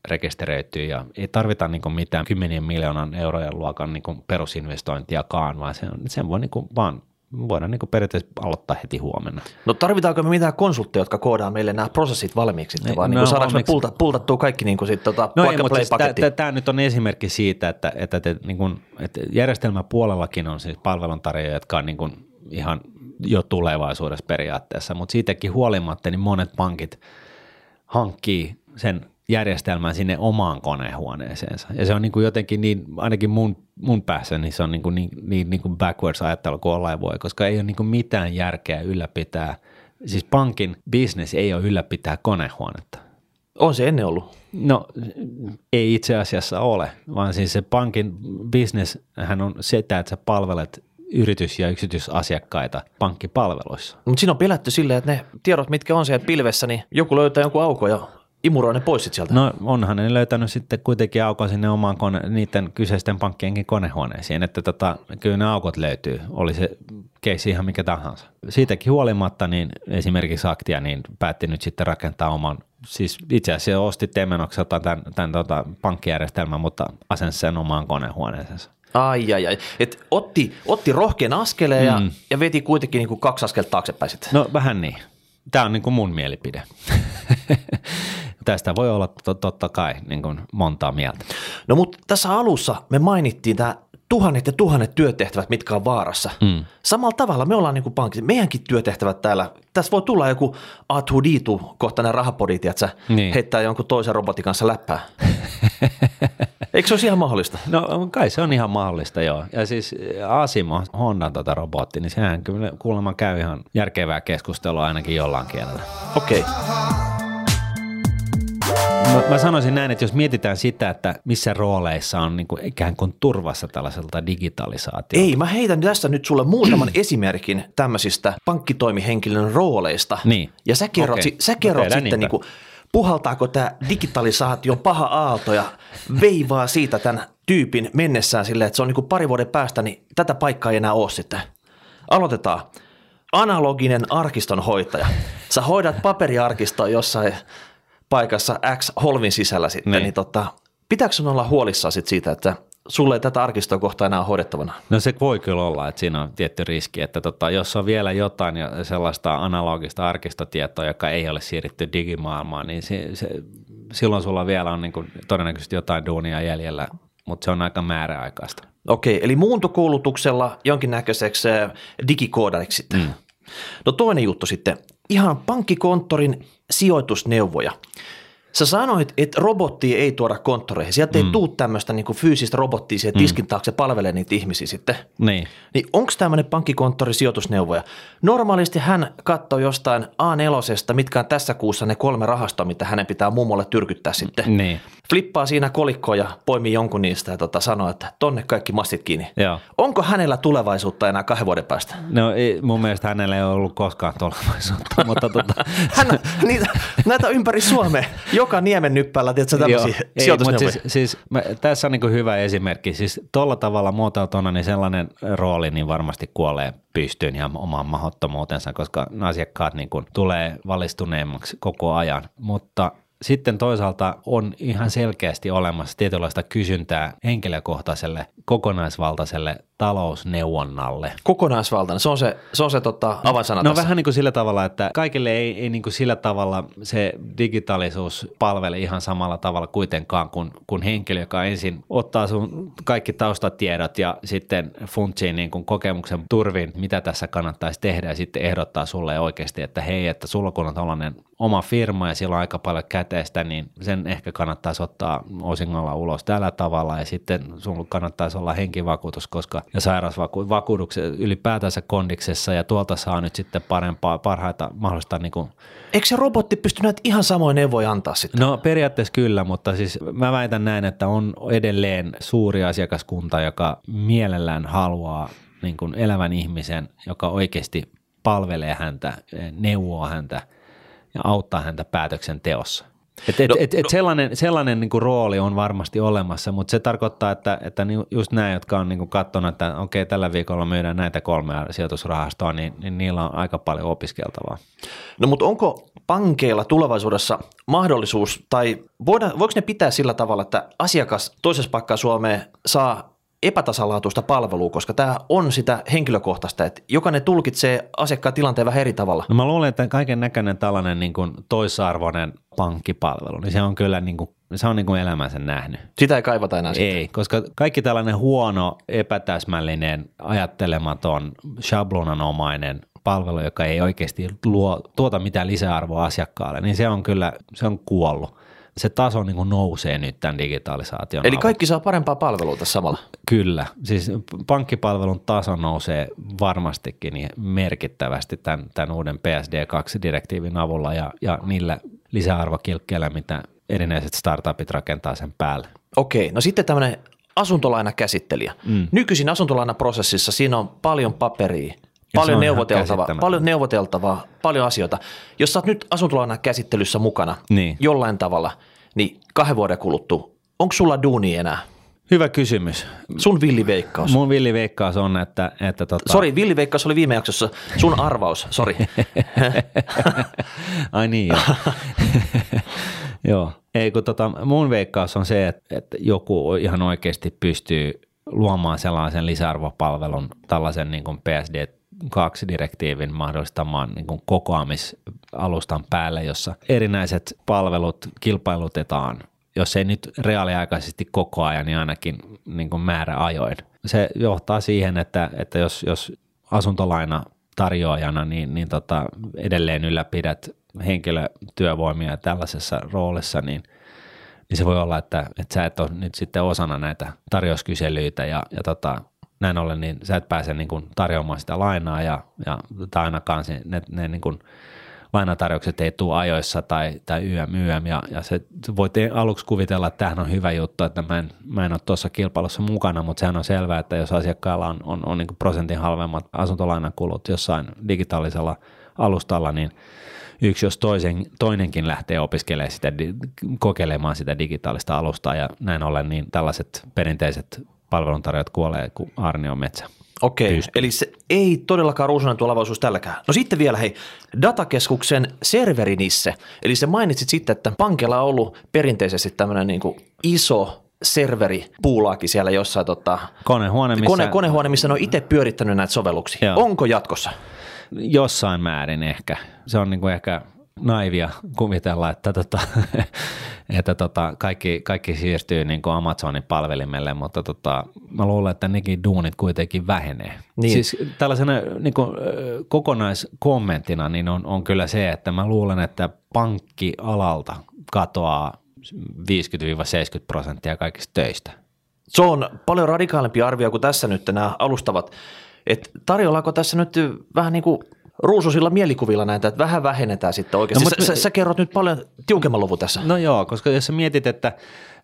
rekisteröityy ja ei tarvita niin mitään kymmenien miljoonan eurojen luokan niin perusinvestointiakaan, vaan se on, sen voi niin vaan voidaan niin periaatteessa aloittaa heti huomenna. No tarvitaanko me mitään konsultteja, jotka koodaa meille nämä prosessit valmiiksi sitten, Ei, vai niin no, kuin saadaanko me onneksi- pulta, pultattua kaikki niin kuin sit, tota, No ei, mutta siis tämä nyt on esimerkki siitä, että, että, te, niin kun, että järjestelmäpuolellakin on siis palveluntarjoajia, jotka on niin kun ihan jo tulevaisuudessa periaatteessa, mutta siitäkin huolimatta niin monet pankit hankkii sen järjestelmän sinne omaan konehuoneeseensa. Ja se on niin kuin jotenkin niin, ainakin mun, mun päässä, niin se on niin, kuin niin, niin, niin kuin backwards ajattelu kuin olla voi, koska ei ole niin kuin mitään järkeä ylläpitää, siis pankin business ei ole ylläpitää konehuonetta. On se ennen ollut. No ei itse asiassa ole, vaan siis se pankin business hän on sitä, että sä palvelet yritys- ja yksityisasiakkaita pankkipalveluissa. Mutta siinä on pelätty silleen, että ne tiedot, mitkä on siellä pilvessä, niin joku löytää jonkun aukon ja imuroi ne pois sieltä. No onhan ne löytänyt sitten kuitenkin aukon sinne omaan kone, niiden kyseisten pankkienkin konehuoneisiin, että tota, kyllä ne aukot löytyy, oli se keissi ihan mikä tahansa. Siitäkin huolimatta niin esimerkiksi Aktia niin päätti nyt sitten rakentaa oman, siis itse asiassa osti Temenokselta tämän, tämän tota, pankkijärjestelmän, mutta asensi sen omaan konehuoneeseensa. Ai, ai, ai. Et otti, otti rohkean askeleen ja, ja veti kuitenkin niin kuin kaksi askelta taaksepäin sitten. No vähän niin. Tämä on niin kuin mun mielipide. Tästä voi olla to- totta kai niin kuin montaa mieltä. No mutta tässä alussa me mainittiin tämä tuhannet ja tuhannet työtehtävät, mitkä on vaarassa. Mm. Samalla tavalla me ollaan niin kuin pankki, meidänkin työtehtävät täällä, tässä voi tulla joku Atuditu kohtainen rahapodi, että Niin. heittää jonkun toisen robotin kanssa läppää. Eikö se olisi ihan mahdollista? No kai se on ihan mahdollista joo. Ja siis Asimo, Hondan tota robotti, niin sehän kyllä kuulemma käy ihan järkevää keskustelua ainakin jollain kielellä. Okei. Okay. Mä, mä sanoisin näin, että jos mietitään sitä, että missä rooleissa on niin kuin ikään kuin turvassa tällaiselta digitalisaatiolta. Ei, mä heitän tässä nyt sulle muutaman esimerkin tämmöisistä pankkitoimihenkilön rooleista. Niin. Ja sä kerrot, okay. sä kerrot sitten, niinpä. niin kuin, puhaltaako tämä digitalisaation paha aalto ja veivaa siitä tämän tyypin mennessään silleen, että se on niin kuin pari vuoden päästä, niin tätä paikkaa ei enää ole sitten. Aloitetaan. Analoginen arkistonhoitaja. Sä hoidat paperiarkistoa jossain paikassa X holvin sisällä sitten, Niin. niin, tota, pitääkö sun olla huolissaan sit siitä, että sulle ei tätä arkistoa kohta enää hoidettavana? No se voi kyllä olla, että siinä on tietty riski, että tota, jos on vielä jotain sellaista analogista arkistotietoa, joka ei ole siirretty digimaailmaan, niin se, se, silloin sulla vielä on niin kuin todennäköisesti jotain duunia jäljellä, mutta se on aika määräaikaista. Okei, eli muuntokoulutuksella jonkinnäköiseksi äh, digikoodariksi sitten. Mm. No toinen juttu sitten, ihan pankkikonttorin sijoitusneuvoja. Sä sanoit, että robottia ei tuoda konttoreihin. Sieltä mm. ei tuu tämmöistä niin fyysistä robottia siihen tiskin taakse palvelee niitä ihmisiä sitten. Niin. Niin onko tämmöinen pankkikonttori sijoitusneuvoja? Normaalisti hän katsoo jostain A4, mitkä on tässä kuussa ne kolme rahastoa, mitä hänen pitää mummolle tyrkyttää sitten. Niin. Flippaa siinä kolikkoa ja poimii jonkun niistä ja tota, sanoo, että tonne kaikki mastit kiinni. Joo. Onko hänellä tulevaisuutta enää kahden vuoden päästä? No ei, mun mielestä hänellä ei ollut koskaan tulevaisuutta, mutta tota, Hän, niitä, näitä ympäri Suomea, joka niemen nyppäällä, tiedätkö, tämmöisiä Joo, ei, siis, siis mä, tässä on niin hyvä esimerkki. Siis tuolla tavalla muotoiltuna niin sellainen rooli niin varmasti kuolee pystyyn ja omaan mahdottomuutensa, koska asiakkaat niin kuin tulee valistuneemmaksi koko ajan. Mutta sitten toisaalta on ihan selkeästi olemassa tietynlaista kysyntää henkilökohtaiselle, kokonaisvaltaiselle talousneuvonnalle. Kokonaisvaltainen, se on se, se, on se tota, avainsana No tässä. vähän niin kuin sillä tavalla, että kaikille ei, ei niin kuin sillä tavalla se digitaalisuus palvele ihan samalla tavalla kuitenkaan kuin, kuin henkilö, joka ensin ottaa sun kaikki taustatiedot ja sitten funtsii niin kuin kokemuksen turvin, mitä tässä kannattaisi tehdä ja sitten ehdottaa sulle oikeasti, että hei, että sulla kun on tällainen oma firma ja sillä on aika paljon käteistä, niin sen ehkä kannattaisi ottaa osingolla ulos tällä tavalla ja sitten sun kannattaisi olla henkivakuutus, koska ja sairausvakuutuksen ylipäätänsä kondiksessa ja tuolta saa nyt sitten parempaa, parhaita mahdollista niin kuin Eikö se robotti pysty näitä ihan samoja neuvoja antaa sitten? No periaatteessa kyllä, mutta siis mä väitän näin, että on edelleen suuri asiakaskunta, joka mielellään haluaa niin kuin elävän ihmisen, joka oikeasti palvelee häntä, neuvoo häntä ja auttaa häntä päätöksenteossa. Et, et, No, et, et no- sellainen, sellainen niin kuin rooli on varmasti olemassa, mutta se tarkoittaa, että, että just nämä, jotka on niin katsonut, että okei, tällä viikolla myydään näitä kolmea sijoitusrahastoa, niin, niin niillä on aika paljon opiskeltavaa. No mutta onko pankeilla tulevaisuudessa mahdollisuus, tai voida, voiko ne pitää sillä tavalla, että asiakas toisessa paikkaa Suomeen saa epätasalaatuista palvelua, koska tämä on sitä henkilökohtaista, että jokainen tulkitsee asiakkaan tilanteen vähän eri tavalla. No mä luulen, että kaiken näköinen tällainen niin kuin toisarvoinen pankkipalvelu, niin se on kyllä niin kuin, se on niin kuin elämänsä nähnyt. Sitä ei kaivata enää sitten. Ei, koska kaikki tällainen huono, epätäsmällinen, ajattelematon, shablonanomainen palvelu, joka ei oikeasti luo, tuota mitään lisäarvoa asiakkaalle, niin se on kyllä, se on kuollut. Se taso niin kuin nousee nyt tämän digitalisaation Eli avulla. kaikki saa parempaa palvelua tässä samalla. Kyllä, siis pankkipalvelun taso nousee varmastikin niin merkittävästi tämän, tämän uuden PSD2-direktiivin avulla ja, ja niillä lisäarvokilkkeillä, mitä erinäiset startupit rakentaa sen päälle. Okei, no sitten tämmöinen asuntolainakäsittelijä. Mm. Nykyisin asuntolainaprosessissa siinä on paljon paperia, paljon neuvoteltavaa, paljon neuvoteltavaa, paljon asioita. Jos sä oot nyt asuntolainakäsittelyssä mukana Niin. jollain tavalla, niin kahden vuoden kuluttua, onko sulla duuni enää? Hyvä kysymys. Sun villiveikkaus. Mun villiveikkaus on, että, että tota, Sori, villiveikkaus oli viime jaksossa. Sun arvaus, sori. Ai niin joo. joo. Ei kun tota, mun veikkaus on se, että, että joku ihan oikeasti pystyy luomaan sellaisen lisäarvopalvelun tällaisen niin kuin PSD 2-direktiivin mahdollistamaan niin kuin kokoamisalustan päälle, jossa erinäiset palvelut kilpailutetaan, jos ei nyt reaaliaikaisesti koko ajan, niin ainakin niin kuin määräajoin. Se johtaa siihen, että, että jos, jos asuntolaina tarjoajana, niin, niin tota, edelleen ylläpidät henkilötyövoimia tällaisessa roolissa, niin, niin se voi olla, että, että sä et ole nyt sitten osana näitä tarjouskyselyitä ja, ja tota, näin ollen niin sä et pääse niin kuin tarjoamaan sitä lainaa ja, ja tai ainakaan se, ne, ne niin kuin lainatarjoukset ei tule ajoissa tai, tai YM, YM ja, ja se voit aluksi kuvitella, että tämähän on hyvä juttu, että mä en, mä en ole tuossa kilpailussa mukana, mutta sehän on selvää, että jos asiakkaalla on, on, on niin kuin prosentin halvemmat asuntolainakulut jossain digitaalisella alustalla, niin yksi jos toisen, toinenkin lähtee opiskelemaan sitä, kokeilemaan sitä digitaalista alustaa ja näin ollen, niin tällaiset perinteiset palveluntarjoajat kuolee kuin Arnion metsä. Okei, Pystyy. eli se ei todellakaan ruusunen tulevaisuus tälläkään. No sitten vielä hei, datakeskuksen serverinisse, eli se mainitsit sitten, että pankilla on ollut perinteisesti tämmöinen niin iso serveri puulaakin siellä jossain tota, Konehuone, missä kone, konehuone, missä ne on itse pyörittänyt näitä sovelluksia. Joo. Onko jatkossa? jossain määrin ehkä. Se on niin kuin ehkä naivia kuvitella, että tota, että tota, kaikki, kaikki siirtyy niin kuin Amazonin palvelimelle, mutta tota, mä luulen, että nekin duunit kuitenkin vähenee. Niin. Siis tällaisena niin kuin, kokonaiskommenttina niin on, on kyllä se, että mä luulen, että pankkialalta katoaa 50-70 prosenttia kaikista töistä. Se on paljon radikaalimpi arvio kuin tässä nyt nämä alustavat. Et tarjollaanko tässä nyt vähän niin kuin ruususilla mielikuvilla näitä, että vähän vähennetään sitten oikeasti. No, No, mutta- sä, sä, sä kerrot nyt paljon tiukemman luvun tässä. No joo, koska jos sä mietit, että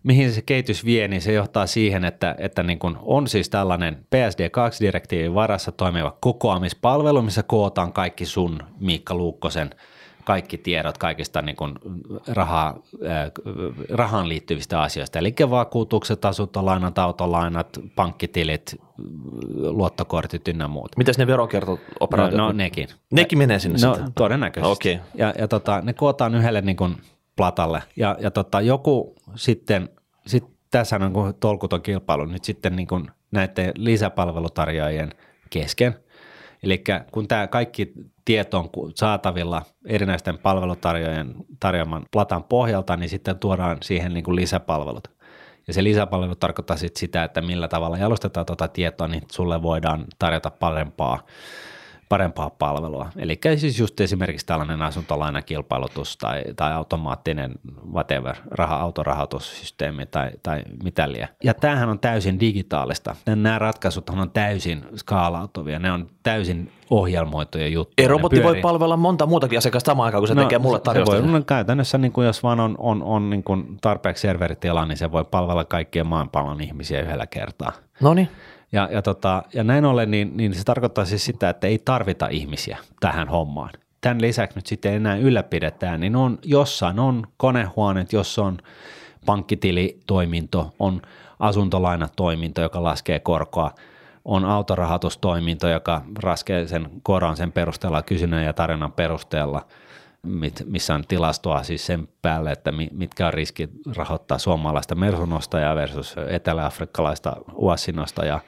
mihin se kehitys vie, niin se johtaa siihen, että, että niin kun on siis tällainen PSD2-direktiivin varassa toimiva kokoamispalvelu, missä kootaan kaikki sun Miikka Luukkosen kaikki tiedot kaikista niin kun rahaa, äh, rahaan liittyvistä asioista, eli vakuutukset, asuntolainat, autolainat, pankkitilit, luottokortit ynnä muut. Mitäs ne No, veronkierto-operaatiot? no nekin. Nekin menee sinne No sitten. todennäköisesti. Okei. Ja, ja tota, ne kootaan yhdelle niin kuin platalle ja, ja tota, joku sitten, sit tässä on tolkuton kilpailu nyt sitten niin kuin näiden lisäpalvelutarjoajien kesken. Eli kun tämä kaikki tieto on saatavilla erinäisten palvelutarjoajien tarjoaman platan pohjalta, niin sitten tuodaan siihen niin kuin lisäpalvelut. Ja se lisäpalvelu tarkoittaa sit sitä, että millä tavalla jalostetaan tuota tietoa, niin sulle voidaan tarjota parempaa parempaa palvelua. Eli siis just esimerkiksi tällainen asuntolainakilpailutus tai, tai automaattinen whatever, raha, autorahoitussysteemi tai, tai mitä liian. Ja tämähän on täysin digitaalista. Nämä ratkaisut on täysin skaalautuvia, ne on täysin ohjelmoituja juttuja. Ei robotti voi palvella monta muutakin asiakasta samaan aikaan, kun se no, tekee mulle se tarjousta. voi, no, käytännössä niin kuin jos vaan on, on, on niin kuin tarpeeksi serveritila, niin se voi palvella kaikkien maanpallon ihmisiä yhdellä kertaa. No niin. Ja, ja, tota, ja näin ollen, niin, niin se tarkoittaa siis sitä, että ei tarvita ihmisiä tähän hommaan. Tämän lisäksi nyt sitten enää ylläpidetään, niin on jossain on konehuoneet, jossa on pankkitilitoiminto, on asuntolainatoiminto, joka laskee korkoa, on autorahoitustoiminto, joka laskee sen koron sen perusteella, kysynnän ja tarjonnan perusteella, mit, missä on tilastoa siis sen päälle, että mi- mitkä on riskit rahoittaa suomalaista mersunostajaa versus etelä-afrikkalaista uassinostajaa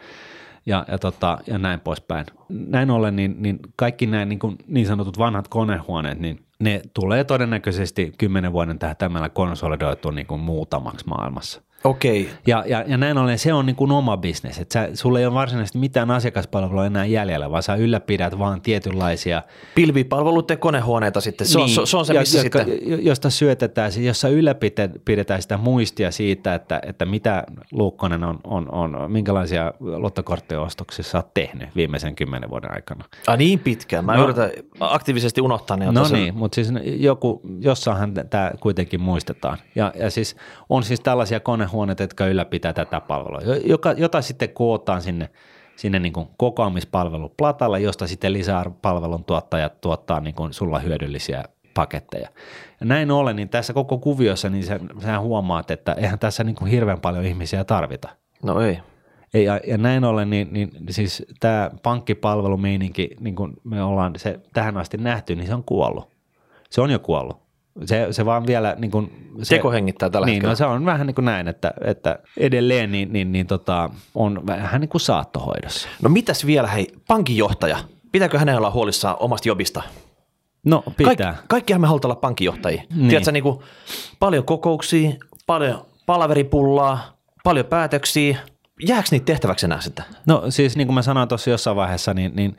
ja, ja, tota, ja näin poispäin. Näin ollen niin, niin kaikki nämä niin, kuin niin sanotut vanhat konehuoneet, niin ne tulee todennäköisesti kymmenen vuoden tähtäimellä konsolidoitua niin kuin muutamaksi maailmassa. Okei. Ja, ja, ja näin ollen se on niin kuin oma bisnes, että sä, sulla ei ole varsinaisesti mitään asiakaspalvelua enää jäljellä, vaan sä ylläpidät vaan tietynlaisia Pilvipalveluiden konehuoneita sitten. Se, on, se, se on se, Niin, ja- missä jotka, sitten... jo- Josta syötetään, jossa ylläpidetään sitä muistia siitä, että, että mitä Luukkonen on, on, on, minkälaisia luottokorttioostoksia sä oot tehnyt viimeisen kymmenen vuoden aikana. Ah, niin pitkään. Mä No. yritän aktiivisesti unohtaa ne. No jotta se- niin, mutta siis joku, jossainhan tämä kuitenkin muistetaan. Ja, ja siis on siis tällaisia konehuoneita, jotka ylläpitää tätä palvelua, jo- joka, jota sitten kootaan sinne, sinne niin kuin kokoamispalveluplatalle, josta sitten lisäpalvelun tuottajat tuottaa niin kuin sulla hyödyllisiä paketteja. Ja näin ollen, niin tässä koko kuviossa, niin sä, sä huomaat, että eihän tässä niin kuin hirveän paljon ihmisiä tarvita. No ei. Ei, Ja, ja näin ollen, niin, niin siis tämä pankkipalvelumeininki, niin kuin me ollaan se tähän asti nähty, niin se on kuollut. Se on jo kuollut. Se, se vaan vielä niin kuin, se, Teko hengittää tällä niin, hetkellä. no se on vähän niin kuin näin, että, että edelleen niin, niin, niin tota, on vähän niin kuin saattohoidossa. No mitäs vielä, hei, pankinjohtaja. Pitääkö hänen olla huolissaan omasta jobista? No pitää. Kaik, kaikkihan me halutaan olla pankinjohtajia. Niin. Niin. Tiedätkö, niin kuin, paljon kokouksia, paljon palaveripullaa, paljon päätöksiä. Jääkö niitä tehtäväksi enää sitten? No siis niin kuin mä sanoin tuossa jossain vaiheessa, niin, niin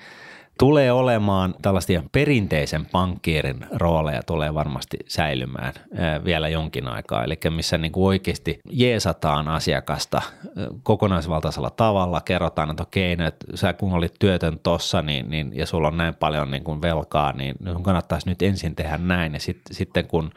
tulee olemaan tällaisia perinteisen pankkiirin rooleja tulee varmasti säilymään ää, vielä jonkin aikaa. Eli missä niin kuin oikeasti jeesataan asiakasta kokonaisvaltaisella tavalla, kerrotaan, että okei, no, että sä kun olit työtön tossa niin, niin, ja sulla on näin paljon niin kuin velkaa, niin sun kannattaisi nyt ensin tehdä näin ja sit, sitten kun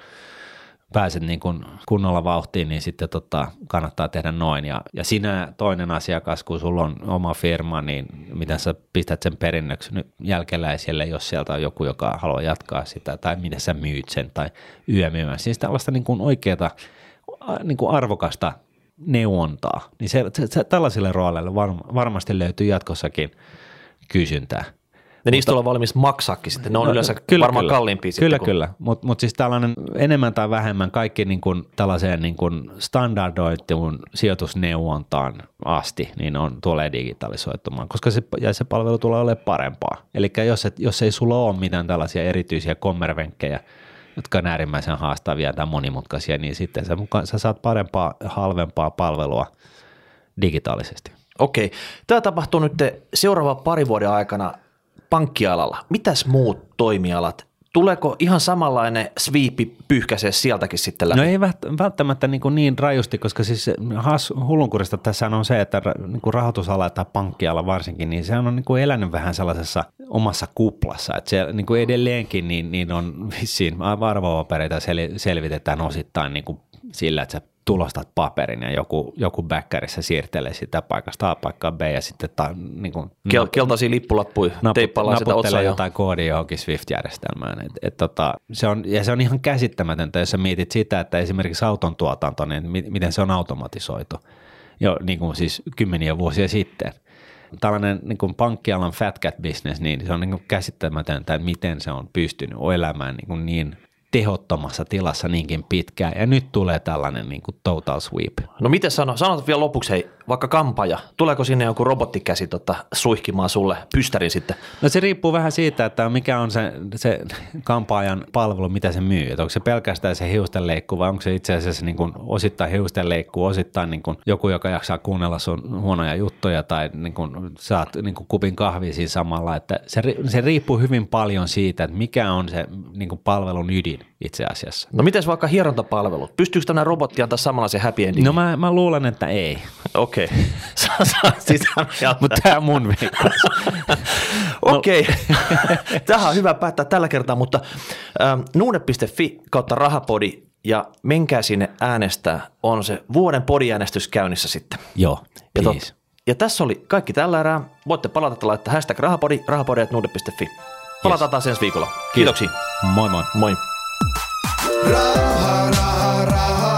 pääset niin kuin kunnolla vauhtiin, niin sitten tota, kannattaa tehdä noin. Ja, ja sinä toinen asiakas, kun sulla on oma firma, niin miten sä pistät sen perinnöksi nyt jälkeläiselle, jos sieltä on joku, joka haluaa jatkaa sitä, tai miten sä myyt sen, tai yömyymään. Siis tällaista niin kuin oikeata, niin kuin arvokasta neuvontaa. Niin se, se, se, tällaisille rooleille varm, varmasti löytyy jatkossakin kysyntää. Ja niistä ollaan valmis maksaakin sitten. Ne on no, yleensä kyllä, varmaan kyllä. kalliimpia Kyllä, sitten. kyllä. Mutta mut siis tällainen enemmän tai vähemmän kaikki niin kuin tällaiseen niin kuin standardoituun sijoitusneuvontaan asti, niin on, tulee digitalisoitumaan, koska se, ja se palvelu tulee olemaan parempaa. Eli jos, et, jos ei sulla ole mitään tällaisia erityisiä kommervenkkejä, jotka on äärimmäisen haastavia tai monimutkaisia, niin sitten sä, mukaan, sä saat parempaa, halvempaa palvelua digitaalisesti. Okei. Tämä tapahtuu nyt seuraava pari vuoden aikana pankkialalla. Mitäs muut toimialat Tuleeko ihan samanlainen sviipi pyyhkäisee sieltäkin sitten läpi? No ei välttämättä niin, kuin niin rajusti, koska siis has, hullunkurista tässä on se, että niin kuin rahoitusala tai pankkiala varsinkin, niin se on niin kuin elänyt vähän sellaisessa omassa kuplassa. Että se niin kuin edelleenkin niin, niin on vissiin arvopapereita sel, selvitetään osittain niin kuin sillä, että sä tulostat paperin ja joku, joku backerissa siirtelee sitä paikasta A paikkaan B ja sitten ta, niin kuin, Kel, keltaisia lippulappuja teippaillaan sitä otsaa jotain koodia johonkin Swift-järjestelmään. Et, et, tota, se on, ja se on ihan käsittämätöntä, jos sä mietit sitä, että esimerkiksi auton tuotanto, niin miten se on automatisoitu jo niin kuin siis kymmeniä vuosia sitten. Tällainen niin kuin pankkialan fat cat business, niin se on niin kuin käsittämätöntä, että miten se on pystynyt elämään niin, kuin niin tehottomassa tilassa niinkin pitkään, ja nyt tulee tällainen niin kuin total sweep. No miten sano, sanot vielä lopuksi, hei, vaikka kampaja, tuleeko sinne joku robottikäsi tota, suihkimaan sulle pystärin sitten? No se riippuu vähän siitä, että mikä on se, se kampaajan palvelu, mitä se myy, että onko se pelkästään se hiustenleikku vai onko se itse asiassa niin kuin osittain hiustenleikku, osittain niin kuin joku, joka jaksaa kuunnella sun huonoja juttuja tai niin kuin saat niin kuin kupin kahvia siinä samalla, että se, se riippuu hyvin paljon siitä, että mikä on se niin kuin palvelun ydin itse asiassa. No miten vaikka hierontapalvelut? Pystyykö tämmöinen robotti antaa samanlaisen happy ending? No mä, mä luulen, että ei. Okei. Okay. Mutta tämä on mun Okei. Tähän on hyvä päättää tällä kertaa, mutta ähm, nuune.fi kautta rahapodi ja menkää sinne äänestää. On se vuoden podiäänestys käynnissä sitten. Joo, ja, tot, ja tässä oli kaikki tällä erää. Voitte palata että laittaa hashtag rahapodi, rahapodi.nuude.fi. Palataan yes. taas ensi viikolla. Kiitoksia. Moi moi. Moi. Raha, raha, raha, raha,